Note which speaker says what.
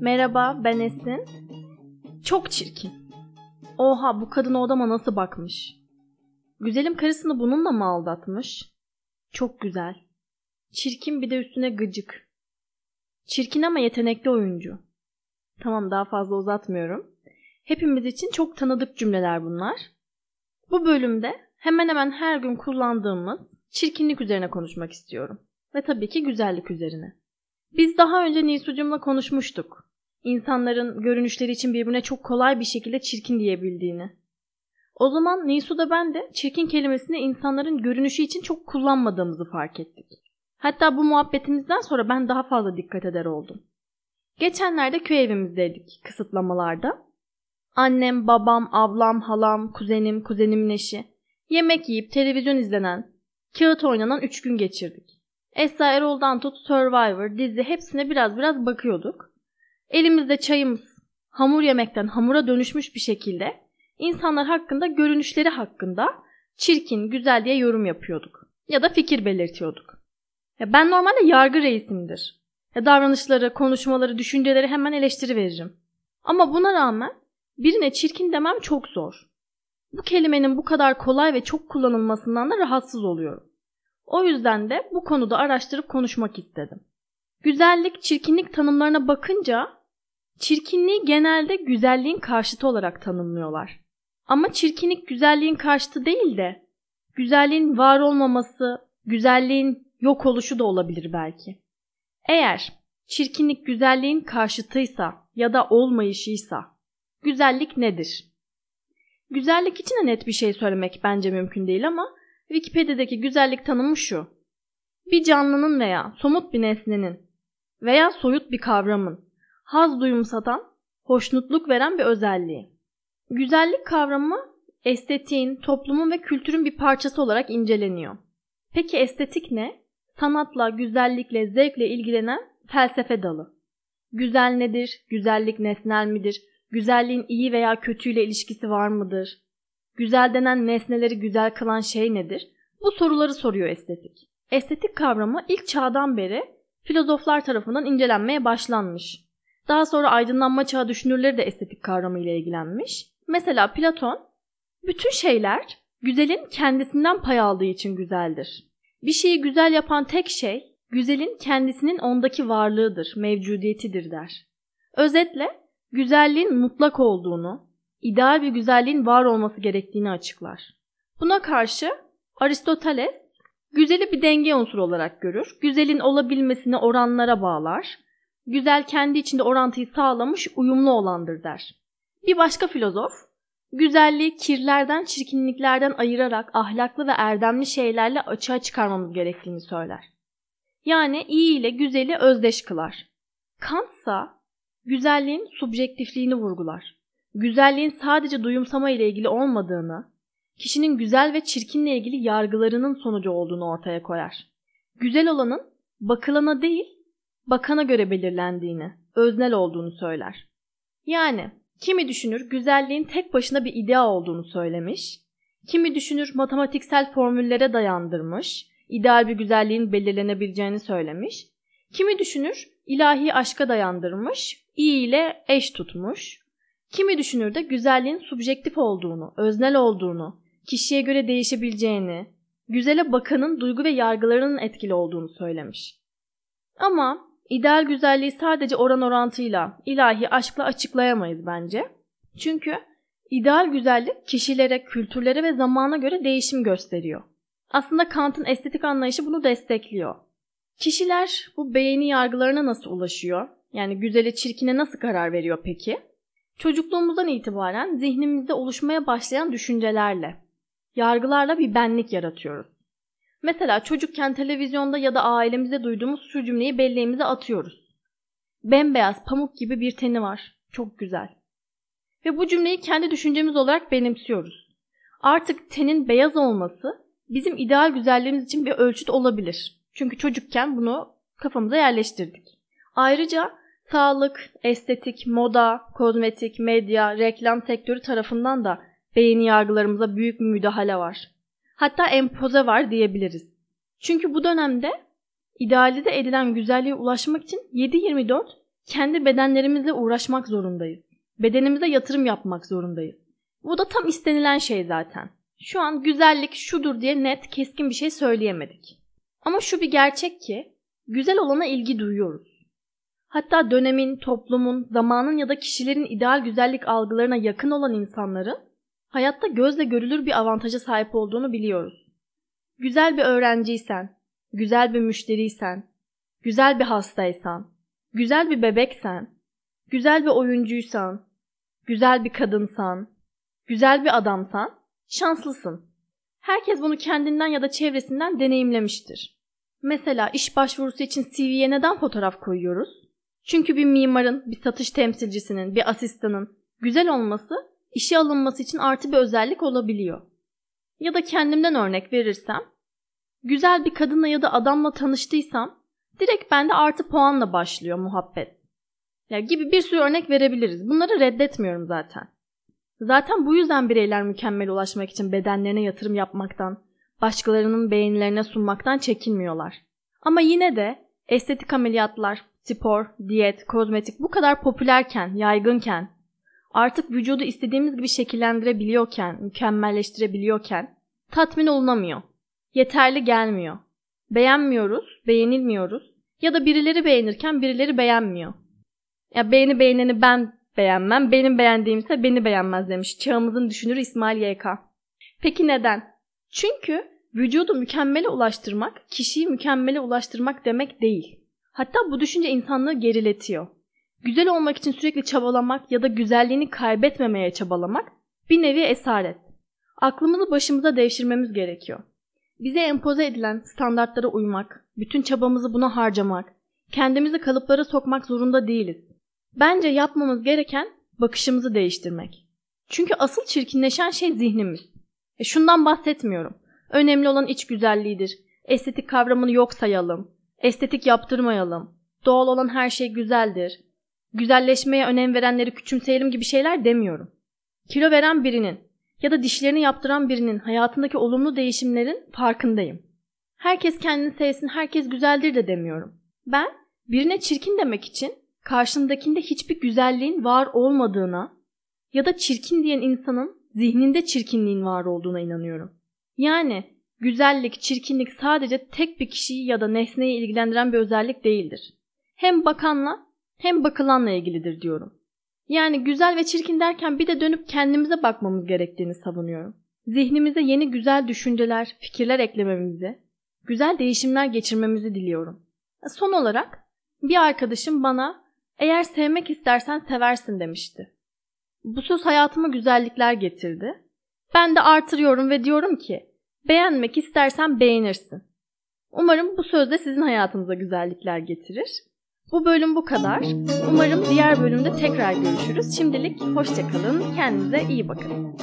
Speaker 1: Merhaba ben Esin. Çok çirkin. Oha bu kadın o adama nasıl bakmış? Güzelim karısını bununla mı aldatmış? Çok güzel. Çirkin bir de üstüne gıcık. Çirkin ama yetenekli oyuncu. Tamam daha fazla uzatmıyorum. Hepimiz için çok tanıdık cümleler bunlar. Bu bölümde hemen hemen her gün kullandığımız çirkinlik üzerine konuşmak istiyorum. Ve tabii ki güzellik üzerine. Biz daha önce Nisucum'la konuşmuştuk. İnsanların görünüşleri için birbirine çok kolay bir şekilde çirkin diyebildiğini. O zaman Nisu da ben de çirkin kelimesini insanların görünüşü için çok kullanmadığımızı fark ettik. Hatta bu muhabbetimizden sonra ben daha fazla dikkat eder oldum. Geçenlerde köy evimizdeydik kısıtlamalarda. Annem, babam, ablam, halam, kuzenim, kuzenimin eşi. Yemek yiyip televizyon izlenen, kağıt oynanan 3 gün geçirdik. Esra Erol'dan tut Survivor, dizi hepsine biraz biraz bakıyorduk. Elimizde çayımız, hamur yemekten hamura dönüşmüş bir şekilde insanlar hakkında görünüşleri hakkında çirkin, güzel diye yorum yapıyorduk. Ya da fikir belirtiyorduk. Ya ben normalde yargı reisimdir. Ya davranışları, konuşmaları, düşünceleri hemen eleştiri veririm. Ama buna rağmen birine çirkin demem çok zor. Bu kelimenin bu kadar kolay ve çok kullanılmasından da rahatsız oluyorum. O yüzden de bu konuda araştırıp konuşmak istedim. Güzellik, çirkinlik tanımlarına bakınca çirkinliği genelde güzelliğin karşıtı olarak tanımlıyorlar. Ama çirkinlik güzelliğin karşıtı değil de güzelliğin var olmaması, güzelliğin yok oluşu da olabilir belki. Eğer çirkinlik güzelliğin karşıtıysa ya da olmayışıysa güzellik nedir? Güzellik için de net bir şey söylemek bence mümkün değil ama Wikipedia'daki güzellik tanımı şu. Bir canlının veya somut bir nesnenin veya soyut bir kavramın haz duyumsatan, hoşnutluk veren bir özelliği. Güzellik kavramı estetiğin, toplumun ve kültürün bir parçası olarak inceleniyor. Peki estetik ne? Sanatla, güzellikle, zevkle ilgilenen felsefe dalı. Güzel nedir? Güzellik nesnel midir? Güzelliğin iyi veya kötüyle ilişkisi var mıdır? Güzel denen nesneleri güzel kılan şey nedir? Bu soruları soruyor estetik. Estetik kavramı ilk çağdan beri filozoflar tarafından incelenmeye başlanmış. Daha sonra aydınlanma çağı düşünürleri de estetik kavramı ile ilgilenmiş. Mesela Platon, bütün şeyler güzelin kendisinden pay aldığı için güzeldir. Bir şeyi güzel yapan tek şey, güzelin kendisinin ondaki varlığıdır, mevcudiyetidir der. Özetle, güzelliğin mutlak olduğunu, ideal bir güzelliğin var olması gerektiğini açıklar. Buna karşı Aristoteles güzeli bir denge unsuru olarak görür. Güzelin olabilmesini oranlara bağlar. Güzel kendi içinde orantıyı sağlamış, uyumlu olandır der. Bir başka filozof, güzelliği kirlerden, çirkinliklerden ayırarak ahlaklı ve erdemli şeylerle açığa çıkarmamız gerektiğini söyler. Yani iyi ile güzeli özdeş kılar. Kant ise güzelliğin subjektifliğini vurgular. Güzelliğin sadece duyumsama ile ilgili olmadığını, kişinin güzel ve çirkinle ilgili yargılarının sonucu olduğunu ortaya koyar. Güzel olanın bakılana değil, bakana göre belirlendiğini, öznel olduğunu söyler. Yani kimi düşünür güzelliğin tek başına bir idea olduğunu söylemiş, kimi düşünür matematiksel formüllere dayandırmış, ideal bir güzelliğin belirlenebileceğini söylemiş, kimi düşünür ilahi aşka dayandırmış, iyi ile eş tutmuş, kimi düşünür de güzelliğin subjektif olduğunu, öznel olduğunu, kişiye göre değişebileceğini, güzele bakanın duygu ve yargılarının etkili olduğunu söylemiş. Ama ideal güzelliği sadece oran orantıyla, ilahi aşkla açıklayamayız bence. Çünkü ideal güzellik kişilere, kültürlere ve zamana göre değişim gösteriyor. Aslında Kant'ın estetik anlayışı bunu destekliyor. Kişiler bu beğeni yargılarına nasıl ulaşıyor? Yani güzele çirkine nasıl karar veriyor peki? Çocukluğumuzdan itibaren zihnimizde oluşmaya başlayan düşüncelerle, yargılarla bir benlik yaratıyoruz. Mesela çocukken televizyonda ya da ailemizde duyduğumuz şu cümleyi belleğimize atıyoruz. Bembeyaz pamuk gibi bir teni var. Çok güzel. Ve bu cümleyi kendi düşüncemiz olarak benimsiyoruz. Artık tenin beyaz olması bizim ideal güzelliğimiz için bir ölçüt olabilir. Çünkü çocukken bunu kafamıza yerleştirdik. Ayrıca Sağlık, estetik, moda, kozmetik, medya, reklam sektörü tarafından da beğeni yargılarımıza büyük bir müdahale var. Hatta empoze var diyebiliriz. Çünkü bu dönemde idealize edilen güzelliğe ulaşmak için 7-24 kendi bedenlerimizle uğraşmak zorundayız. Bedenimize yatırım yapmak zorundayız. Bu da tam istenilen şey zaten. Şu an güzellik şudur diye net, keskin bir şey söyleyemedik. Ama şu bir gerçek ki güzel olana ilgi duyuyoruz. Hatta dönemin, toplumun, zamanın ya da kişilerin ideal güzellik algılarına yakın olan insanların hayatta gözle görülür bir avantaja sahip olduğunu biliyoruz. Güzel bir öğrenciysen, güzel bir müşteriysen, güzel bir hastaysan, güzel bir bebeksen, güzel bir oyuncuysan, güzel bir kadınsan, güzel bir adamsan şanslısın. Herkes bunu kendinden ya da çevresinden deneyimlemiştir. Mesela iş başvurusu için CV'ye neden fotoğraf koyuyoruz? Çünkü bir mimarın, bir satış temsilcisinin, bir asistanın güzel olması işe alınması için artı bir özellik olabiliyor. Ya da kendimden örnek verirsem, güzel bir kadınla ya da adamla tanıştıysam direkt bende artı puanla başlıyor muhabbet. Ya gibi bir sürü örnek verebiliriz. Bunları reddetmiyorum zaten. Zaten bu yüzden bireyler mükemmel ulaşmak için bedenlerine yatırım yapmaktan, başkalarının beğenilerine sunmaktan çekinmiyorlar. Ama yine de estetik ameliyatlar, spor, diyet, kozmetik bu kadar popülerken, yaygınken, artık vücudu istediğimiz gibi şekillendirebiliyorken, mükemmelleştirebiliyorken tatmin olunamıyor. Yeterli gelmiyor. Beğenmiyoruz, beğenilmiyoruz ya da birileri beğenirken birileri beğenmiyor. Ya beğeni beğeneni ben beğenmem, benim beğendiğimse beni beğenmez demiş çağımızın düşünürü İsmail YK. Peki neden? Çünkü vücudu mükemmele ulaştırmak, kişiyi mükemmele ulaştırmak demek değil. Hatta bu düşünce insanlığı geriletiyor. Güzel olmak için sürekli çabalamak ya da güzelliğini kaybetmemeye çabalamak bir nevi esaret. Aklımızı başımıza devşirmemiz gerekiyor. Bize empoze edilen standartlara uymak, bütün çabamızı buna harcamak, kendimizi kalıplara sokmak zorunda değiliz. Bence yapmamız gereken bakışımızı değiştirmek. Çünkü asıl çirkinleşen şey zihnimiz. E şundan bahsetmiyorum. Önemli olan iç güzelliğidir. Estetik kavramını yok sayalım. Estetik yaptırmayalım. Doğal olan her şey güzeldir. Güzelleşmeye önem verenleri küçümseyelim gibi şeyler demiyorum. Kilo veren birinin ya da dişlerini yaptıran birinin hayatındaki olumlu değişimlerin farkındayım. Herkes kendini sevsin, herkes güzeldir de demiyorum. Ben birine çirkin demek için karşındakinde hiçbir güzelliğin var olmadığına ya da çirkin diyen insanın zihninde çirkinliğin var olduğuna inanıyorum. Yani güzellik, çirkinlik sadece tek bir kişiyi ya da nesneyi ilgilendiren bir özellik değildir. Hem bakanla hem bakılanla ilgilidir diyorum. Yani güzel ve çirkin derken bir de dönüp kendimize bakmamız gerektiğini savunuyorum. Zihnimize yeni güzel düşünceler, fikirler eklememizi, güzel değişimler geçirmemizi diliyorum. Son olarak bir arkadaşım bana eğer sevmek istersen seversin demişti. Bu söz hayatıma güzellikler getirdi. Ben de artırıyorum ve diyorum ki beğenmek istersen beğenirsin. Umarım bu söz de sizin hayatınıza güzellikler getirir. Bu bölüm bu kadar. Umarım diğer bölümde tekrar görüşürüz. Şimdilik hoşçakalın. Kendinize iyi bakın.